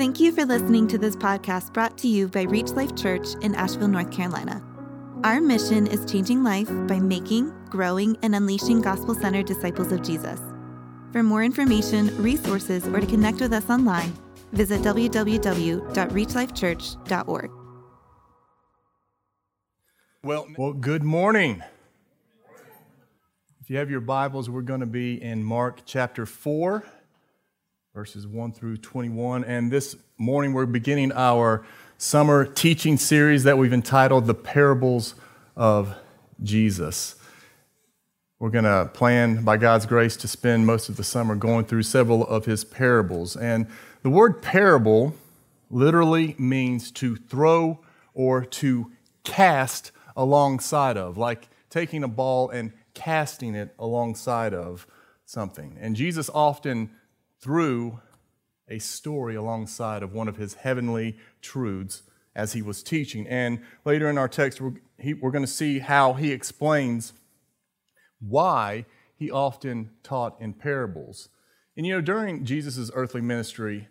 Thank you for listening to this podcast brought to you by Reach Life Church in Asheville, North Carolina. Our mission is changing life by making, growing, and unleashing gospel centered disciples of Jesus. For more information, resources, or to connect with us online, visit www.reachlifechurch.org. Well, well, good morning. If you have your Bibles, we're going to be in Mark chapter 4 verses 1 through 21. And this morning we're beginning our summer teaching series that we've entitled The Parables of Jesus. We're going to plan, by God's grace, to spend most of the summer going through several of his parables. And the word parable literally means to throw or to cast alongside of, like taking a ball and casting it alongside of something. And Jesus often threw a story alongside of one of his heavenly truths as he was teaching. And later in our text, we're, going to see how he explains why he often taught in parables. And you know, during Jesus' earthly ministry,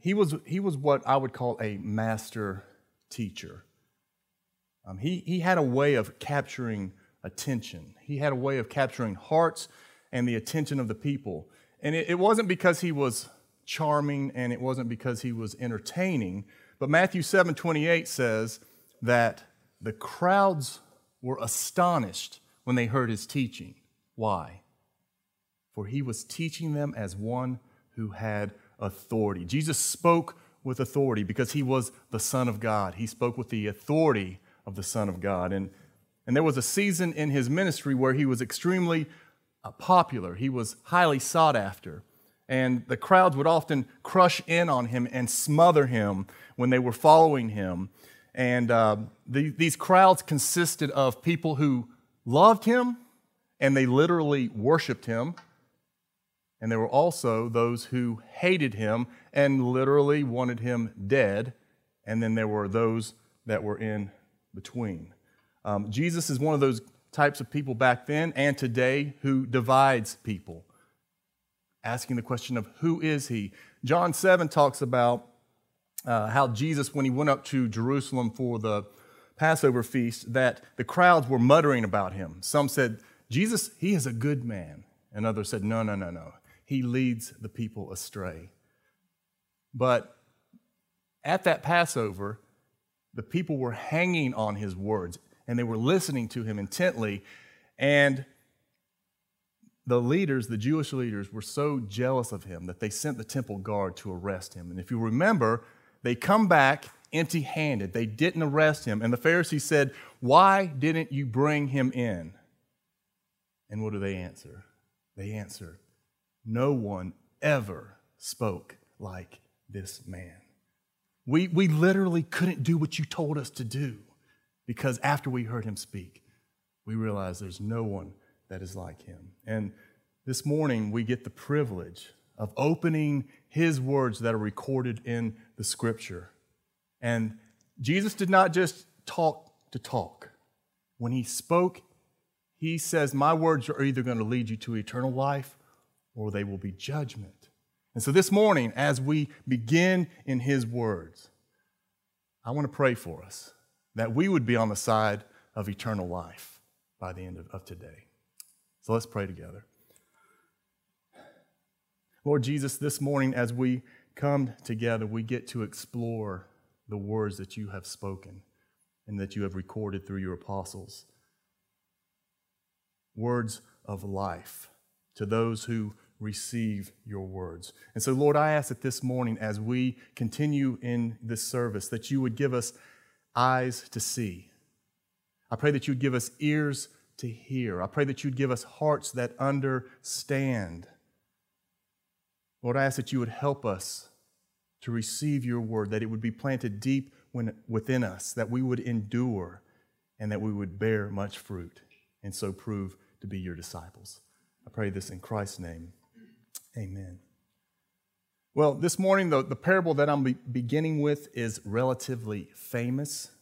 he was, he was what I would call a master teacher. Um, he, he had a way of capturing attention, he had a way of capturing hearts and the attention of the people. And it, it wasn't because he was charming and it wasn't because he was entertaining, but Matthew 7 28 says that the crowds were astonished when they heard his teaching. Why? For he was teaching them as one who had authority. Jesus spoke with authority because he was the Son of God. He spoke with the authority of the Son of God. And, and there was a season in his ministry where he was extremely popular, he was highly sought after. And the crowds would often crush in on him and smother him when they were following him. And uh, the, these crowds consisted of people who loved him and they literally worshiped him. And there were also those who hated him and literally wanted him dead. And then there were those that were in between. Um, Jesus is one of those types of people back then and today who divides people. Asking the question of who is he? John 7 talks about uh, how Jesus, when he went up to Jerusalem for the Passover feast, that the crowds were muttering about him. Some said, Jesus, he is a good man. And others said, no, no, no, no. He leads the people astray. But at that Passover, the people were hanging on his words and they were listening to him intently. And the leaders, the Jewish leaders, were so jealous of him that they sent the temple guard to arrest him. And if you remember, they come back empty handed. They didn't arrest him. And the Pharisees said, Why didn't you bring him in? And what do they answer? They answer, No one ever spoke like this man. We, we literally couldn't do what you told us to do. Because after we heard him speak, we realized there's no one that is like him. And this morning, we get the privilege of opening his words that are recorded in the scripture. And Jesus did not just talk to talk. When he spoke, he says, My words are either going to lead you to eternal life or they will be judgment. And so this morning, as we begin in his words, I want to pray for us that we would be on the side of eternal life by the end of, of today. So let's pray together. Lord Jesus, this morning as we come together, we get to explore the words that you have spoken and that you have recorded through your apostles. Words of life to those who receive your words. And so, Lord, I ask that this morning, as we continue in this service, that you would give us eyes to see. I pray that you'd give us ears to hear. I pray that you'd give us hearts that understand. Lord, I ask that you would help us to receive your word, that it would be planted deep within us, that we would endure, and that we would bear much fruit, and so prove to be your disciples. I pray this in Christ's name. Amen. Well, this morning, the, the parable that I'm be beginning with is relatively famous.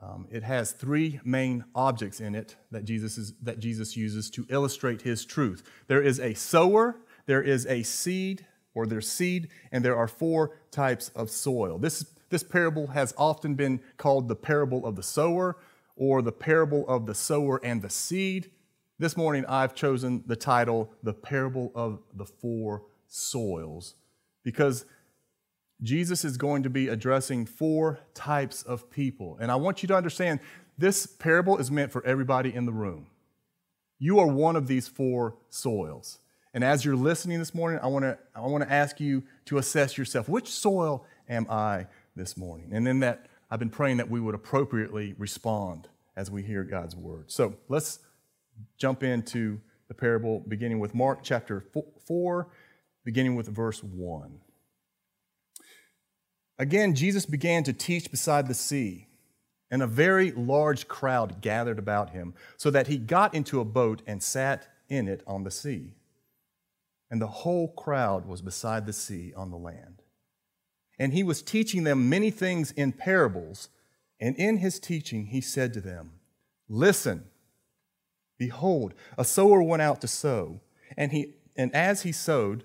Um, it has three main objects in it that Jesus, is, that Jesus uses to illustrate his truth there is a sower, there is a seed, or there's seed, and there are four types of soil. This, this parable has often been called the parable of the sower or the parable of the sower and the seed. This morning I've chosen the title, The Parable of the Four Soils, because Jesus is going to be addressing four types of people. And I want you to understand this parable is meant for everybody in the room. You are one of these four soils. And as you're listening this morning, I want to I want to ask you to assess yourself. Which soil am I this morning? And then that I've been praying that we would appropriately respond as we hear God's word. So let's jump into the parable beginning with Mark chapter 4, beginning with verse 1. Again, Jesus began to teach beside the sea, and a very large crowd gathered about him, so that he got into a boat and sat in it on the sea. And the whole crowd was beside the sea on the land. And he was teaching them many things in parables, and in his teaching he said to them, Listen, behold, a sower went out to sow, and, he, and as he sowed,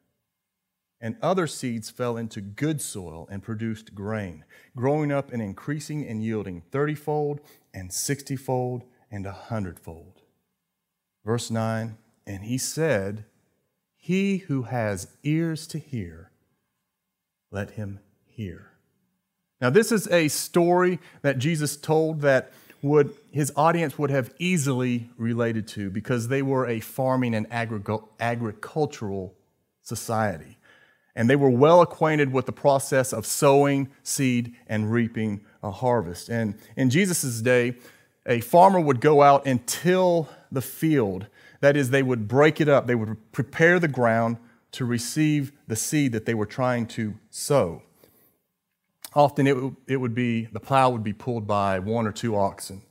and other seeds fell into good soil and produced grain, growing up and increasing and yielding thirtyfold and sixtyfold and a hundredfold. Verse 9, and he said, He who has ears to hear, let him hear. Now, this is a story that Jesus told that would his audience would have easily related to because they were a farming and agricultural society and they were well acquainted with the process of sowing seed and reaping a harvest. And in Jesus' day, a farmer would go out and till the field. That is, they would break it up, they would prepare the ground to receive the seed that they were trying to sow. Often it, it would be, the plow would be pulled by one or two oxen.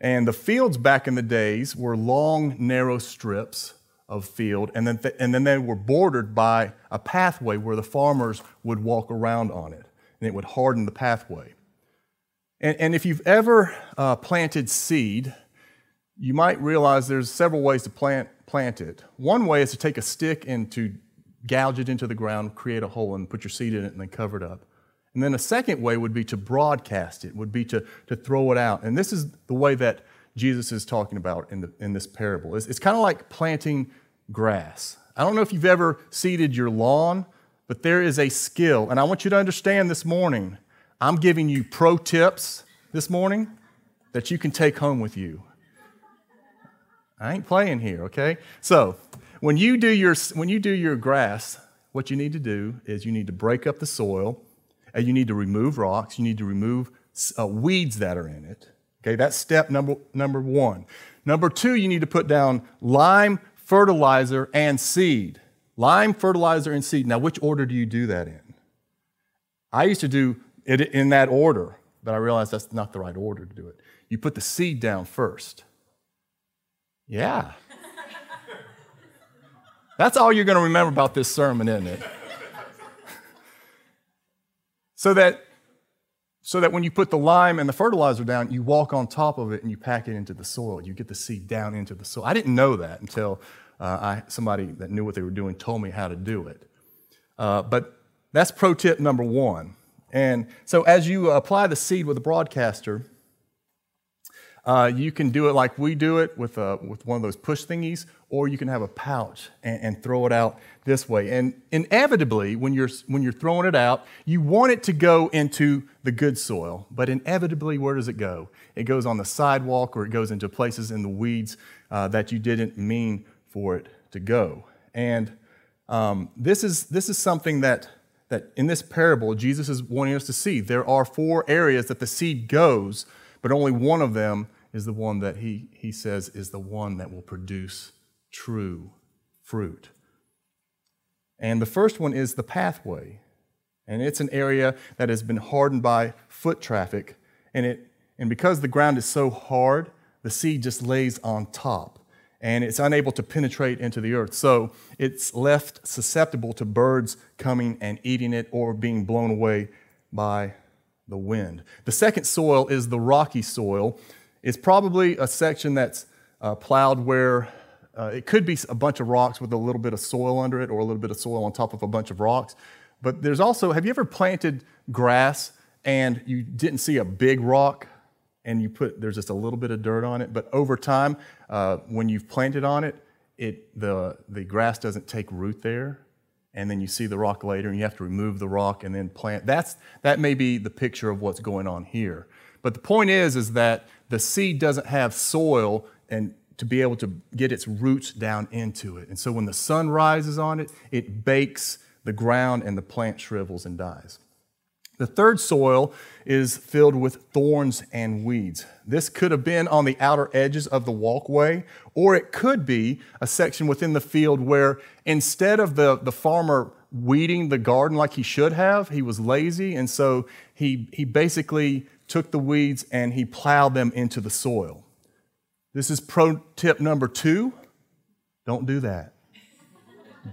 And the fields back in the days were long, narrow strips of field, and then, th- and then they were bordered by a pathway where the farmers would walk around on it, and it would harden the pathway. And, and if you've ever uh, planted seed, you might realize there's several ways to plant, plant it. One way is to take a stick and to gouge it into the ground, create a hole, and put your seed in it, and then cover it up. And then a second way would be to broadcast it, would be to, to throw it out. And this is the way that Jesus is talking about in, the, in this parable. It's, it's kind of like planting grass. I don't know if you've ever seeded your lawn, but there is a skill. And I want you to understand this morning, I'm giving you pro tips this morning that you can take home with you. I ain't playing here, okay? So, when you do your when you do your grass, what you need to do is you need to break up the soil, and you need to remove rocks, you need to remove uh, weeds that are in it. Okay, that's step number, number one. Number two, you need to put down lime, fertilizer, and seed. Lime, fertilizer, and seed. Now, which order do you do that in? I used to do it in that order, but I realized that's not the right order to do it. You put the seed down first. Yeah. That's all you're going to remember about this sermon, isn't it? so that so that when you put the lime and the fertilizer down, you walk on top of it and you pack it into the soil. You get the seed down into the soil. I didn't know that until uh, I, somebody that knew what they were doing told me how to do it. Uh, but that's pro tip number one. And so as you apply the seed with a broadcaster, uh, you can do it like we do it with, a, with one of those push thingies, or you can have a pouch and, and, throw it out this way. And inevitably, when you're, when you're throwing it out, you want it to go into the good soil. But inevitably, where does it go? It goes on the sidewalk or it goes into places in the weeds uh, that you didn't mean for it to go. And um, this, is, this is something that, that in this parable, Jesus is wanting us to see. There are four areas that the seed goes, but only one of them is the one that he, he says is the one that will produce true fruit. And the first one is the pathway. And it's an area that has been hardened by foot traffic. And, it, and because the ground is so hard, the seed just lays on top and it's unable to penetrate into the earth. So it's left susceptible to birds coming and eating it or being blown away by the wind. The second soil is the rocky soil. It's probably a section that's uh, plowed where uh, it could be a bunch of rocks with a little bit of soil under it or a little bit of soil on top of a bunch of rocks. But there's also, have you ever planted grass and you didn't see a big rock and you put there's just a little bit of dirt on it, but over time, uh, when you've planted on it, it the the grass doesn't take root there, and then you see the rock later, and you have to remove the rock and then plant. That's that may be the picture of what's going on here. But the point is, is that the seed doesn't have soil and to be able to get its roots down into it. And so when the sun rises on it, it bakes the ground and the plant shrivels and dies. The third soil is filled with thorns and weeds. This could have been on the outer edges of the walkway, or it could be a section within the field where instead of the, the farmer weeding the garden like he should have, he was lazy, and so he, he basically took the weeds and he plowed them into the soil. This is pro tip number two don't do that.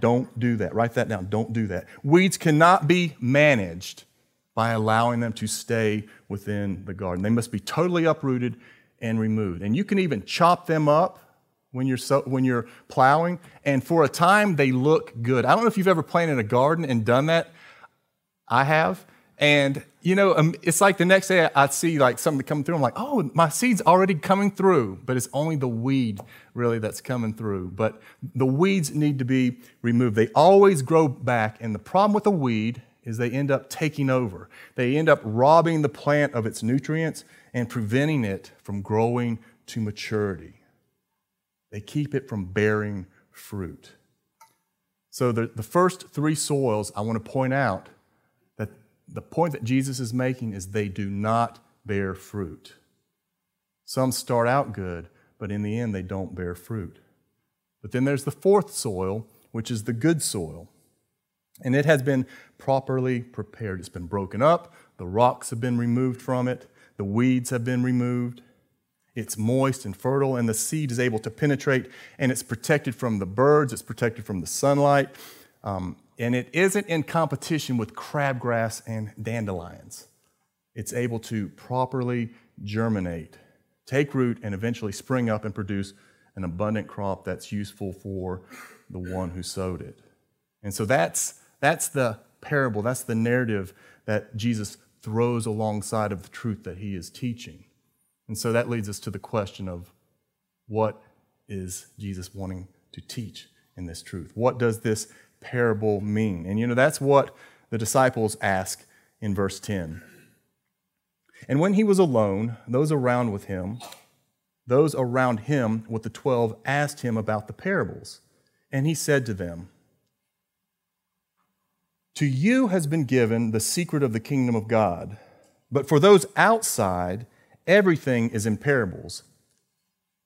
Don't do that. Write that down. Don't do that. Weeds cannot be managed by allowing them to stay within the garden. They must be totally uprooted and removed. And you can even chop them up when you're, so, when you're plowing, and for a time they look good. I don't know if you've ever planted a garden and done that. I have. And, you know, um, it's like the next day I see like something coming through. I'm like, oh, my seed's already coming through. But it's only the weed really that's coming through. But the weeds need to be removed. They always grow back. And the problem with a weed is they end up taking over. They end up robbing the plant of its nutrients and preventing it from growing to maturity. They keep it from bearing fruit. So, the, the first three soils, I want to point out the point that Jesus is making is they do not bear fruit. Some start out good, but in the end, they don't bear fruit. But then there's the fourth soil, which is the good soil. And it has been properly prepared. It's been broken up, the rocks have been removed from it, the weeds have been removed. It's moist and fertile, and the seed is able to penetrate, and it's protected from the birds, it's protected from the sunlight, um, and it isn't in competition with crabgrass and dandelions. It's able to properly germinate, take root, and eventually spring up and produce an abundant crop that's useful for the one who sowed it. And so that's that's the parable, that's the narrative that Jesus throws alongside of the truth that he is teaching. And so that leads us to the question of what is Jesus wanting to teach in this truth? What does this parable mean? And you know, that's what the disciples ask in verse 10. And when he was alone, those around with him, those around him with the twelve asked him about the parables. And he said to them, to you has been given the secret of the kingdom of God, but for those outside, everything is in parables,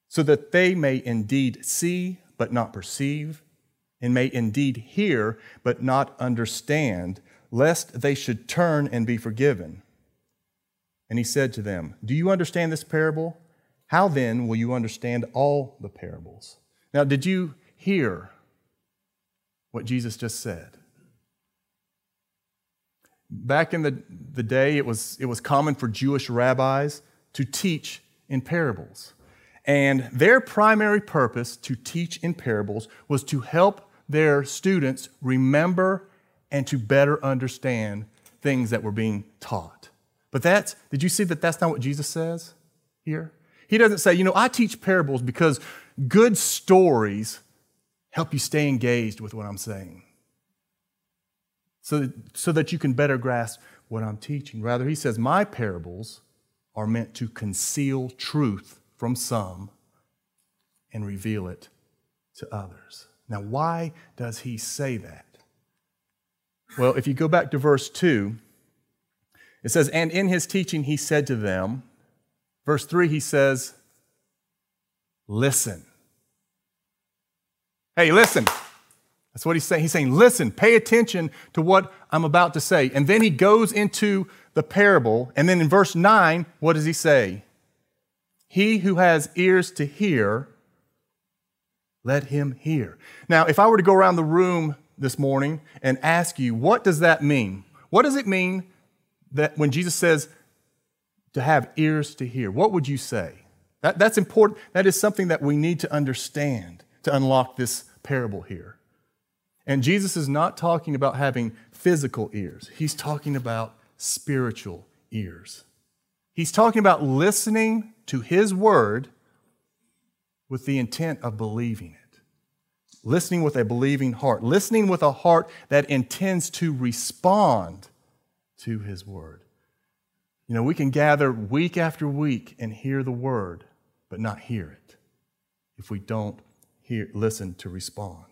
so that they may indeed see but not perceive, and may indeed hear but not understand, lest they should turn and be forgiven. And he said to them, Do you understand this parable? How then will you understand all the parables? Now, did you hear what Jesus just said? Back in the, the day, it was, it was common for Jewish rabbis to teach in parables. And their primary purpose to teach in parables was to help their students remember and to better understand things that were being taught. But that's, did you see that that's not what Jesus says here? He doesn't say, you know, I teach parables because good stories help you stay engaged with what I'm saying so that, so that you can better grasp what I'm teaching. Rather, he says, My parables are meant to conceal truth from some and reveal it to others. Now, why does he say that? Well, if you go back to verse 2, it says, And in his teaching he said to them, verse 3, he says, Listen. Hey, listen. That's what he's saying. He's saying, listen, pay attention to what I'm about to say. And then he goes into the parable. And then in verse 9, what does he say? He who has ears to hear, let him hear. Now, if I were to go around the room this morning and ask you, what does that mean? What does it mean that when Jesus says to have ears to hear, what would you say? That, that's important. That is something that we need to understand to unlock this parable here. And Jesus is not talking about having physical ears, he's talking about spiritual ears. He's talking about listening to his word with the intent of believing it. Listening with a believing heart. Listening with a heart that intends to respond to his word. You know, we can gather week after week and hear the word, but not hear it if we don't hear, listen to respond.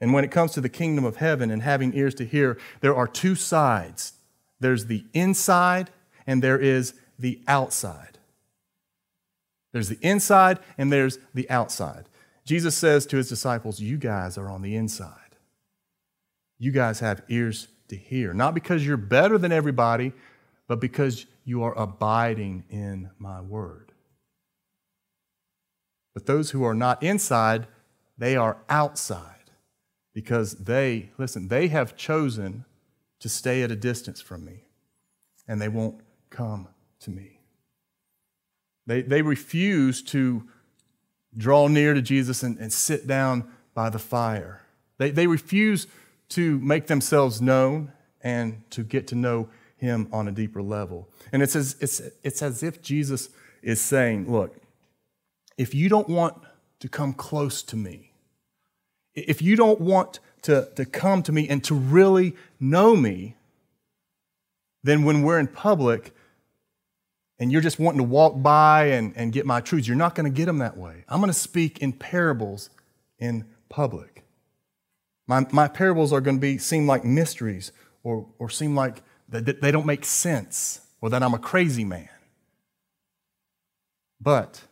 And when it comes to the kingdom of heaven and having ears to hear, there are two sides there's the inside and there is the outside. There's the inside and there's the outside. Jesus says to his disciples, You guys are on the inside. You guys have ears to hear, not because you're better than everybody, but because you are abiding in my word. But those who are not inside, they are outside because they, listen, they have chosen to stay at a distance from me and they won't come to me. They, they refuse to draw near to Jesus and, and sit down by the fire. They, they refuse to make themselves known and to get to know him on a deeper level. And it's as, it's, it's as if Jesus is saying, Look, if you don't want to come close to me, if you don't want to, to come to me and to really know me, then when we're in public, and you're just wanting to walk by and, and get my truths, you're not going to get them that way. I'm going to speak in parables in public. My, my parables are going to be seem like mysteries or, or seem like that they don't make sense or that I'm a crazy man. But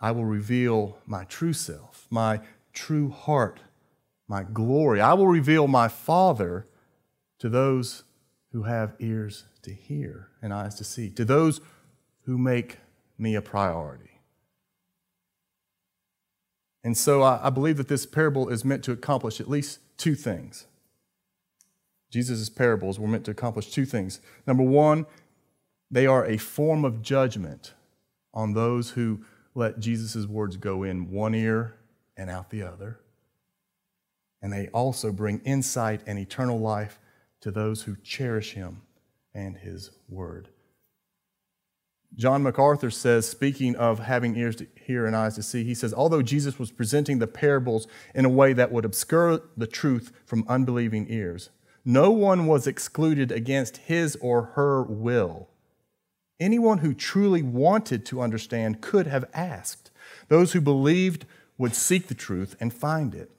I will reveal my true self, my true heart, my glory. I will reveal my Father to those who have ears to hear and eyes to see, to those who make me a priority. And so I, believe that this parable is meant to accomplish at least two things. Jesus' parables were meant to accomplish two things. Number one, they are a form of judgment on those who let Jesus' words go in one ear and out the other. And they also bring insight and eternal life to those who cherish him and his word. John MacArthur says, speaking of having ears to hear and eyes to see, he says, although Jesus was presenting the parables in a way that would obscure the truth from unbelieving ears, no one was excluded against his or her will. Anyone who truly wanted to understand could have asked. Those who believed would seek the truth and find it.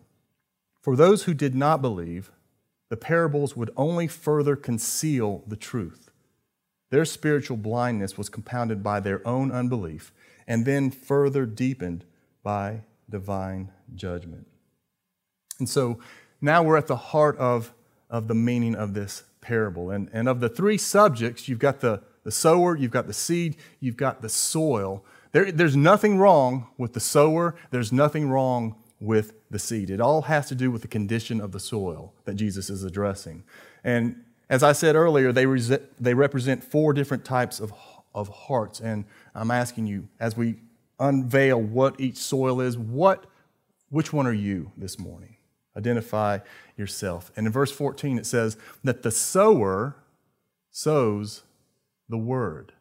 For those who did not believe, the parables would only further conceal the truth. Their spiritual blindness was compounded by their own unbelief and then further deepened by divine judgment. And so now we're at the heart of, of the meaning of this parable. And, and of the three subjects, you've got the, the sower, you've got the seed, you've got the soil. There, there's nothing wrong with the sower, there's nothing wrong with the seed. It all has to do with the condition of the soil that Jesus is addressing. And as I said earlier, they, they represent four different types of, of hearts. And I'm asking you, as we unveil what each soil is, what, which one are you this morning? Identify yourself. And in verse 14, it says that the sower sows the word.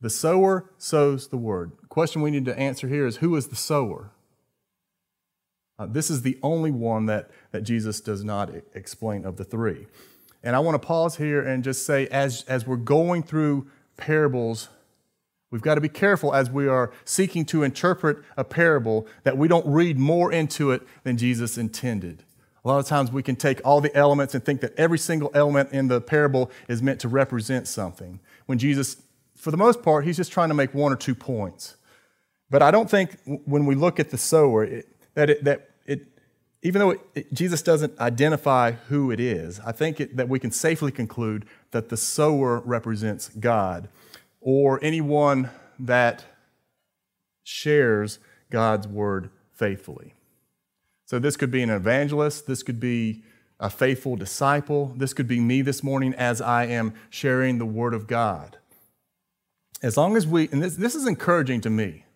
The sower sows the word. Question we need to answer here is who is the sower? Uh, this is the only one that, that Jesus does not explain of the three. And I want to pause here and just say, as, as we're going through parables, we've got to be careful as we are seeking to interpret a parable that we don't read more into it than Jesus intended. A lot of times we can take all the elements and think that every single element in the parable is meant to represent something. When Jesus, for the most part, he's just trying to make one or two points. But I don't think when we look at the sower, it, that, it, that even though it, Jesus doesn't identify who it is, I think it, that we can safely conclude that the sower represents God or anyone that shares God's word faithfully. So this could be an evangelist, this could be a faithful disciple, this could be me this morning as I am sharing the word of God. As long as we, and this, this is encouraging to me,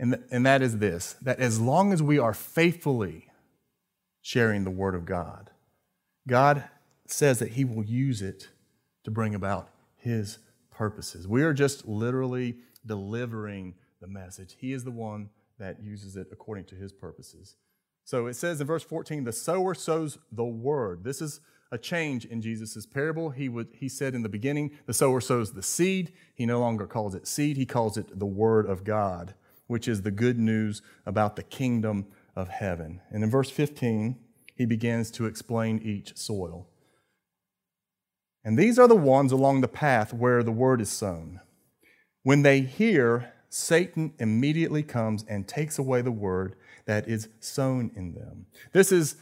and, th- and that is this that as long as we are faithfully sharing the word of God, God says that He will use it to bring about His purposes. We are just literally delivering the message. He is the one that uses it according to His purposes. So it says in verse 14, the sower sows the word. This is a change in Jesus' parable. He, would, he said in the beginning, the sower sows the seed. He no longer calls it seed, he calls it the word of God, which is the good news about the kingdom of heaven. And in verse 15, he begins to explain each soil. And these are the ones along the path where the word is sown. When they hear, Satan immediately comes and takes away the word that is sown in them. This is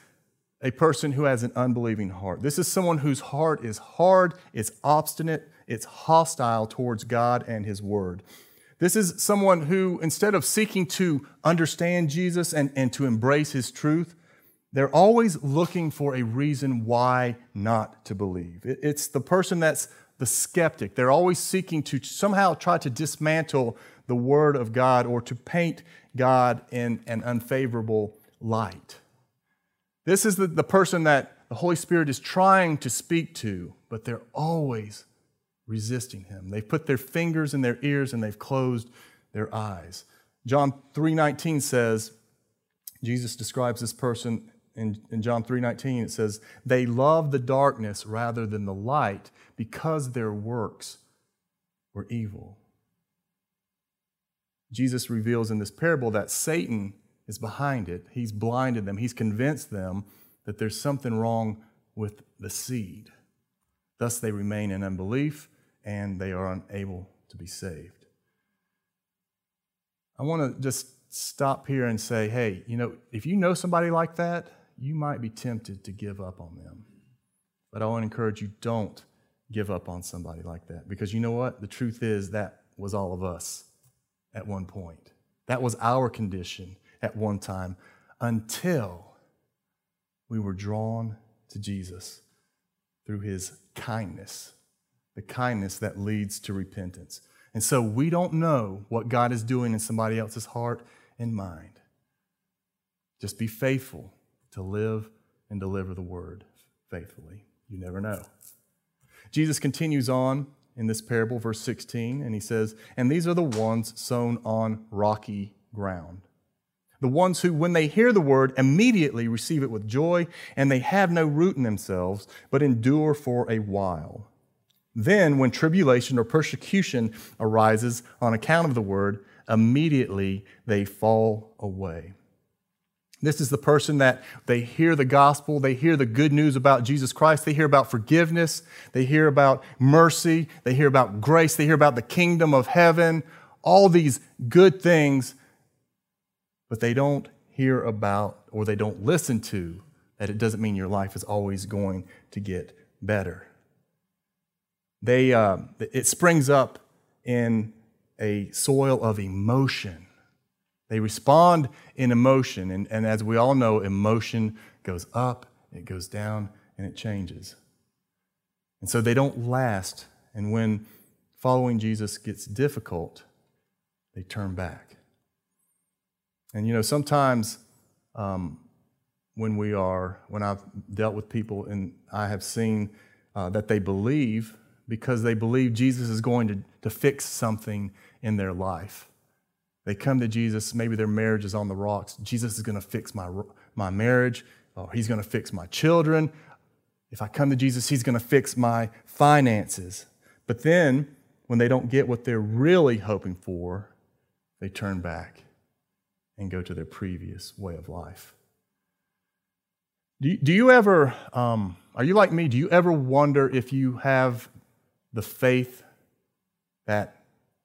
a person who has an unbelieving heart. This is someone whose heart is hard, it's obstinate, it's hostile towards God and His Word. This is someone who, instead of seeking to understand Jesus and, and to embrace His truth, they're always looking for a reason why not to believe. It's the person that's the skeptic. They're always seeking to somehow try to dismantle the Word of God or to paint God in an unfavorable light. This is the, the person that the Holy Spirit is trying to speak to, but they're always resisting him. They've put their fingers in their ears and they've closed their eyes. John 3:19 says, Jesus describes this person in, in John 3:19. It says, "They love the darkness rather than the light because their works were evil." Jesus reveals in this parable that Satan is behind it. He's blinded them, he's convinced them that there's something wrong with the seed. Thus, they remain in unbelief and they are unable to be saved. I want to just stop here and say, hey, you know, if you know somebody like that, you might be tempted to give up on them. But I want to encourage you don't give up on somebody like that because you know what? The truth is that was all of us at one point. That was our condition at one time until we were drawn to Jesus through his kindness, the kindness that leads to repentance. And so we don't know what God is doing in somebody else's heart and mind. Just be faithful to live and deliver the word faithfully. You never know. Jesus continues on in this parable, verse 16, and he says, And these are the ones sown on rocky ground. The ones who, when they hear the word, immediately receive it with joy, and they have no root in themselves, but endure for a while. Then, when tribulation or persecution arises on account of the word, immediately they fall away. This is the person that they hear the gospel, they hear the good news about Jesus Christ, they hear about forgiveness, they hear about mercy, they hear about grace, they hear about the kingdom of heaven, all these good things, but they don't hear about or they don't listen to that it doesn't mean your life is always going to get better. They, uh, it springs up in a soil of emotion they respond in emotion. And, and as we all know, emotion goes up, it goes down, and it changes. And so they don't last. And when following Jesus gets difficult, they turn back. And you know, sometimes um, when we are, when I've dealt with people and I have seen uh, that they believe because they believe Jesus is going to, to fix something in their life. They come to Jesus, maybe their marriage is on the rocks. Jesus is going to fix my, my marriage, or he's going to fix my children. If I come to Jesus, he's going to fix my finances. But then, when they don't get what they're really hoping for, they turn back and go to their previous way of life. Do you, do you ever, um, are you like me? Do you ever wonder if you have the faith that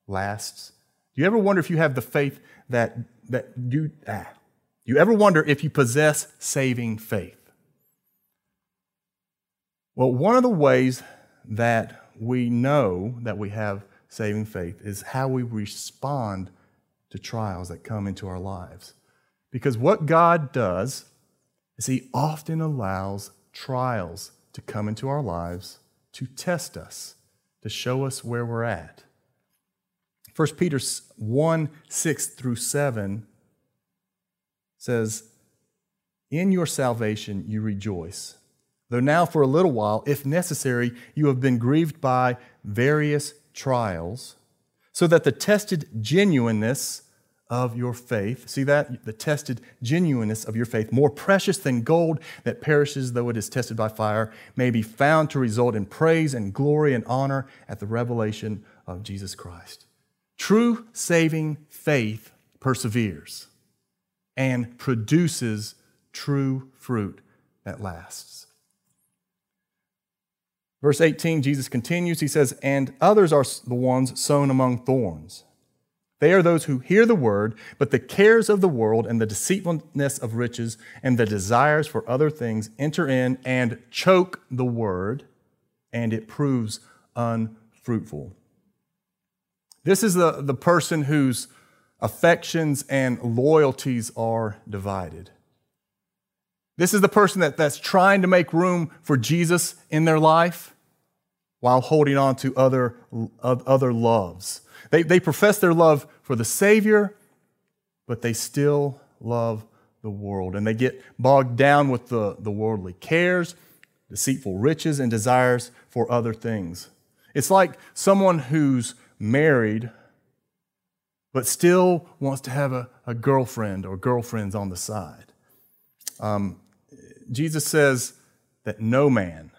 lasts? Do you ever wonder if you have the faith that, that you, ah, Do you ever wonder if you possess saving faith? Well, one of the ways that we know that we have saving faith is how we respond to trials that come into our lives. Because what God does is He often allows trials to come into our lives to test us, to show us where we're at. 1 Peter 1 6 through 7 says, In your salvation you rejoice, though now for a little while, if necessary, you have been grieved by various trials, so that the tested genuineness of your faith, see that? The tested genuineness of your faith, more precious than gold that perishes though it is tested by fire, may be found to result in praise and glory and honor at the revelation of Jesus Christ. True saving faith perseveres and produces true fruit that lasts. Verse 18, Jesus continues. He says, And others are the ones sown among thorns. They are those who hear the word, but the cares of the world and the deceitfulness of riches and the desires for other things enter in and choke the word, and it proves unfruitful. This is the, the person whose affections and loyalties are divided. This is the person that, that's trying to make room for Jesus in their life while holding on to other, other loves. They, they profess their love for the Savior, but they still love the world. And they get bogged down with the, the worldly cares, deceitful riches, and desires for other things. It's like someone who's married but still wants to have a, a girlfriend or girlfriends on the side. Um, Jesus says that no man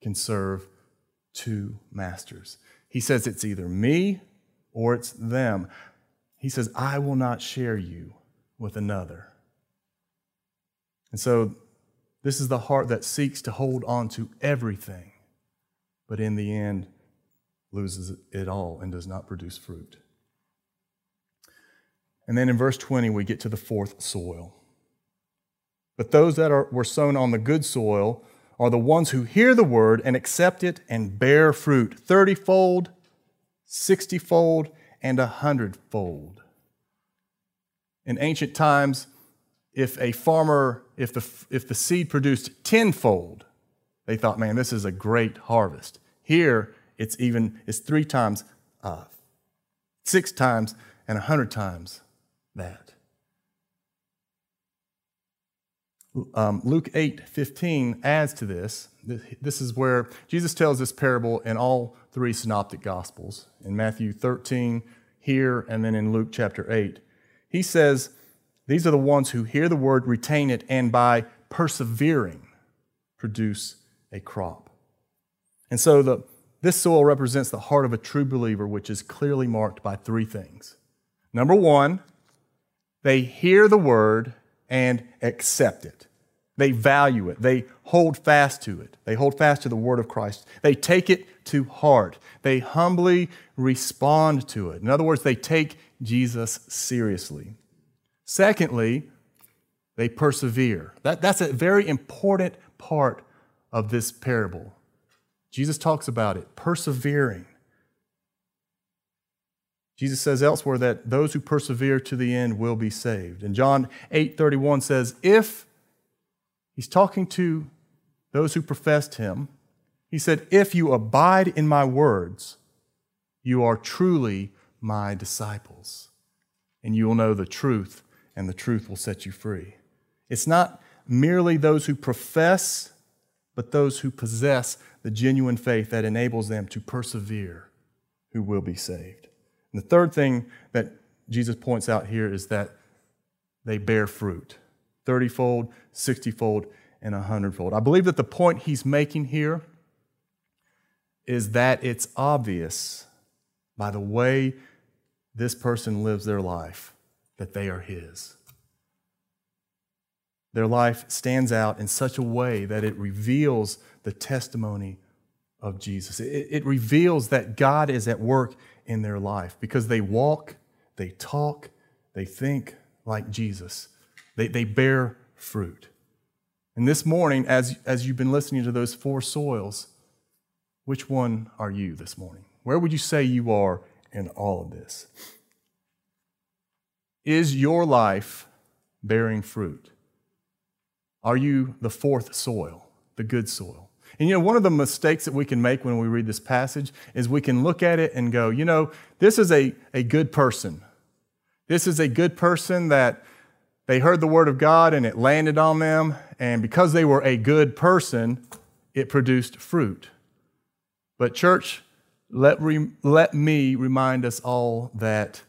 can serve two masters. He says it's either me or it's them. He says, I will not share you with another. And so, this is the heart that seeks to hold on to everything, but in the end loses it all and does not produce fruit. And then in verse 20, we get to the fourth soil. But those that are, were sown on the good soil are the ones who hear the word and accept it and bear fruit thirtyfold, sixtyfold, and a hundredfold. In ancient times, if a farmer, if the, if the seed produced tenfold, they thought, man, this is a great harvest. Here, it's even, it's three times, uh, six times, and a hundred times that. Um, Luke 8 15 adds to this. This is where Jesus tells this parable in all three synoptic gospels in Matthew 13, here, and then in Luke chapter 8. He says, These are the ones who hear the word, retain it, and by persevering produce a crop. And so the, this soil represents the heart of a true believer, which is clearly marked by three things. Number one, they hear the word and accept it. They value it. They hold fast to it. They hold fast to the word of Christ. They take it to heart. They humbly respond to it. In other words, they take Jesus seriously. Secondly, they persevere. That, that's a very important part of this parable. Jesus talks about it, persevering. Jesus says elsewhere that those who persevere to the end will be saved. And John 8:31 says, "If he's talking to those who professed him, he said, "If you abide in my words, you are truly my disciples, and you will know the truth, and the truth will set you free." It's not merely those who profess, but those who possess the genuine faith that enables them to persevere who will be saved. And the third thing that Jesus points out here is that they bear fruit 30 fold, 60 fold, and 100 fold. I believe that the point he's making here is that it's obvious by the way this person lives their life that they are his. Their life stands out in such a way that it reveals the testimony of Jesus. It, it reveals that God is at work in their life because they walk, they talk, they think like Jesus. They, they bear fruit. And this morning, as, as you've been listening to those four soils, which one are you this morning? Where would you say you are in all of this? Is your life bearing fruit? Are you the fourth soil, the good soil? And you know, one of the mistakes that we can make when we read this passage is we can look at it and go, you know, this is a, a good person. This is a good person that they heard the word of God and it landed on them. And because they were a good person, it produced fruit. But, church, let, re- let me remind us all that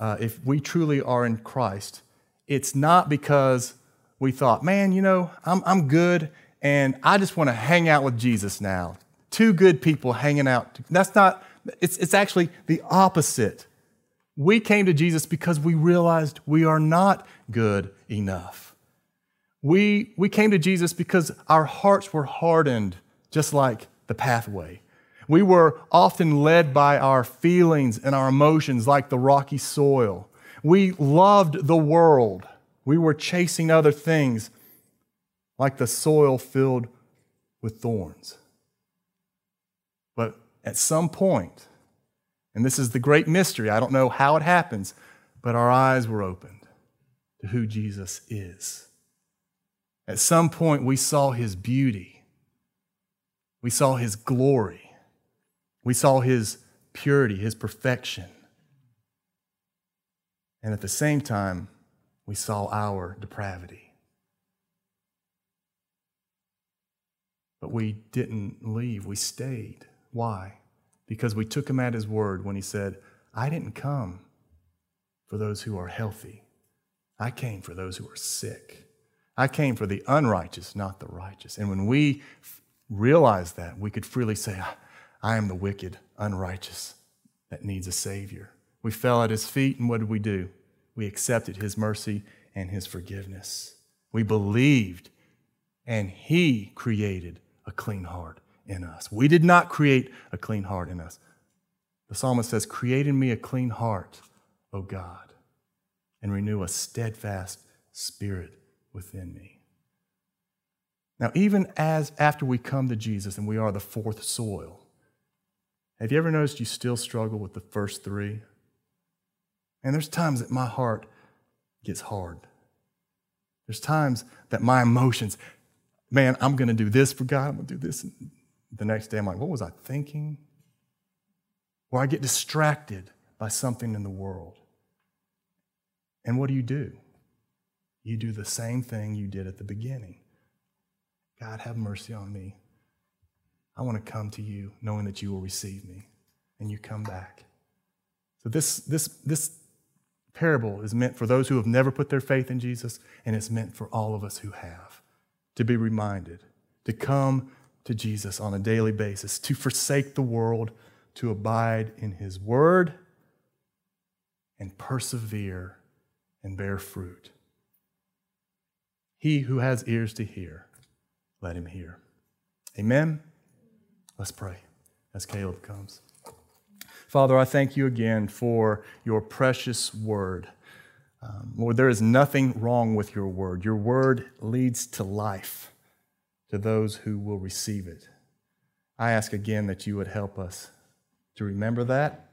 uh, if we truly are in Christ, it's not because we thought, man, you know, I'm, I'm good and I just want to hang out with Jesus now. Two good people hanging out. That's not, it's, it's actually the opposite. We came to Jesus because we realized we are not good enough. We, we came to Jesus because our hearts were hardened, just like the pathway. We were often led by our feelings and our emotions, like the rocky soil. We loved the world. We were chasing other things, like the soil filled with thorns. But at some point, and this is the great mystery, I don't know how it happens, but our eyes were opened to who Jesus is. At some point, we saw his beauty, we saw his glory. We saw his purity, his perfection. And at the same time, we saw our depravity. But we didn't leave, we stayed. Why? Because we took him at his word when he said, I didn't come for those who are healthy, I came for those who are sick. I came for the unrighteous, not the righteous. And when we realized that, we could freely say, ah, I am the wicked, unrighteous that needs a Savior. We fell at His feet, and what did we do? We accepted His mercy and His forgiveness. We believed, and He created a clean heart in us. We did not create a clean heart in us. The psalmist says, Create in me a clean heart, O God, and renew a steadfast spirit within me. Now, even as after we come to Jesus and we are the fourth soil, have you ever noticed you still struggle with the first three? And there's times that my heart gets hard. There's times that my emotions, man, I'm going to do this for God, I'm going to do this. The next day, I'm like, what was I thinking? Or I get distracted by something in the world. And what do you do? You do the same thing you did at the beginning. God, have mercy on me. I want to come to you knowing that you will receive me and you come back. So this, this, this parable is meant for those who have never put their faith in Jesus, and it's meant for all of us who have to be reminded to come to Jesus on a daily basis, to forsake the world, to abide in his word, and persevere and bear fruit. He who has ears to hear, let him hear. Amen. Let's pray as Caleb comes. Father, I thank you again for your precious word. Um, Lord, there is nothing wrong with your word. Your word leads to life to those who will receive it. I ask again that you would help us to remember that,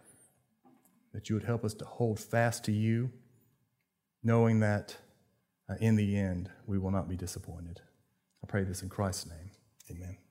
that you would help us to hold fast to you, knowing that uh, in the end we will not be disappointed. I pray this in Christ's name. Amen.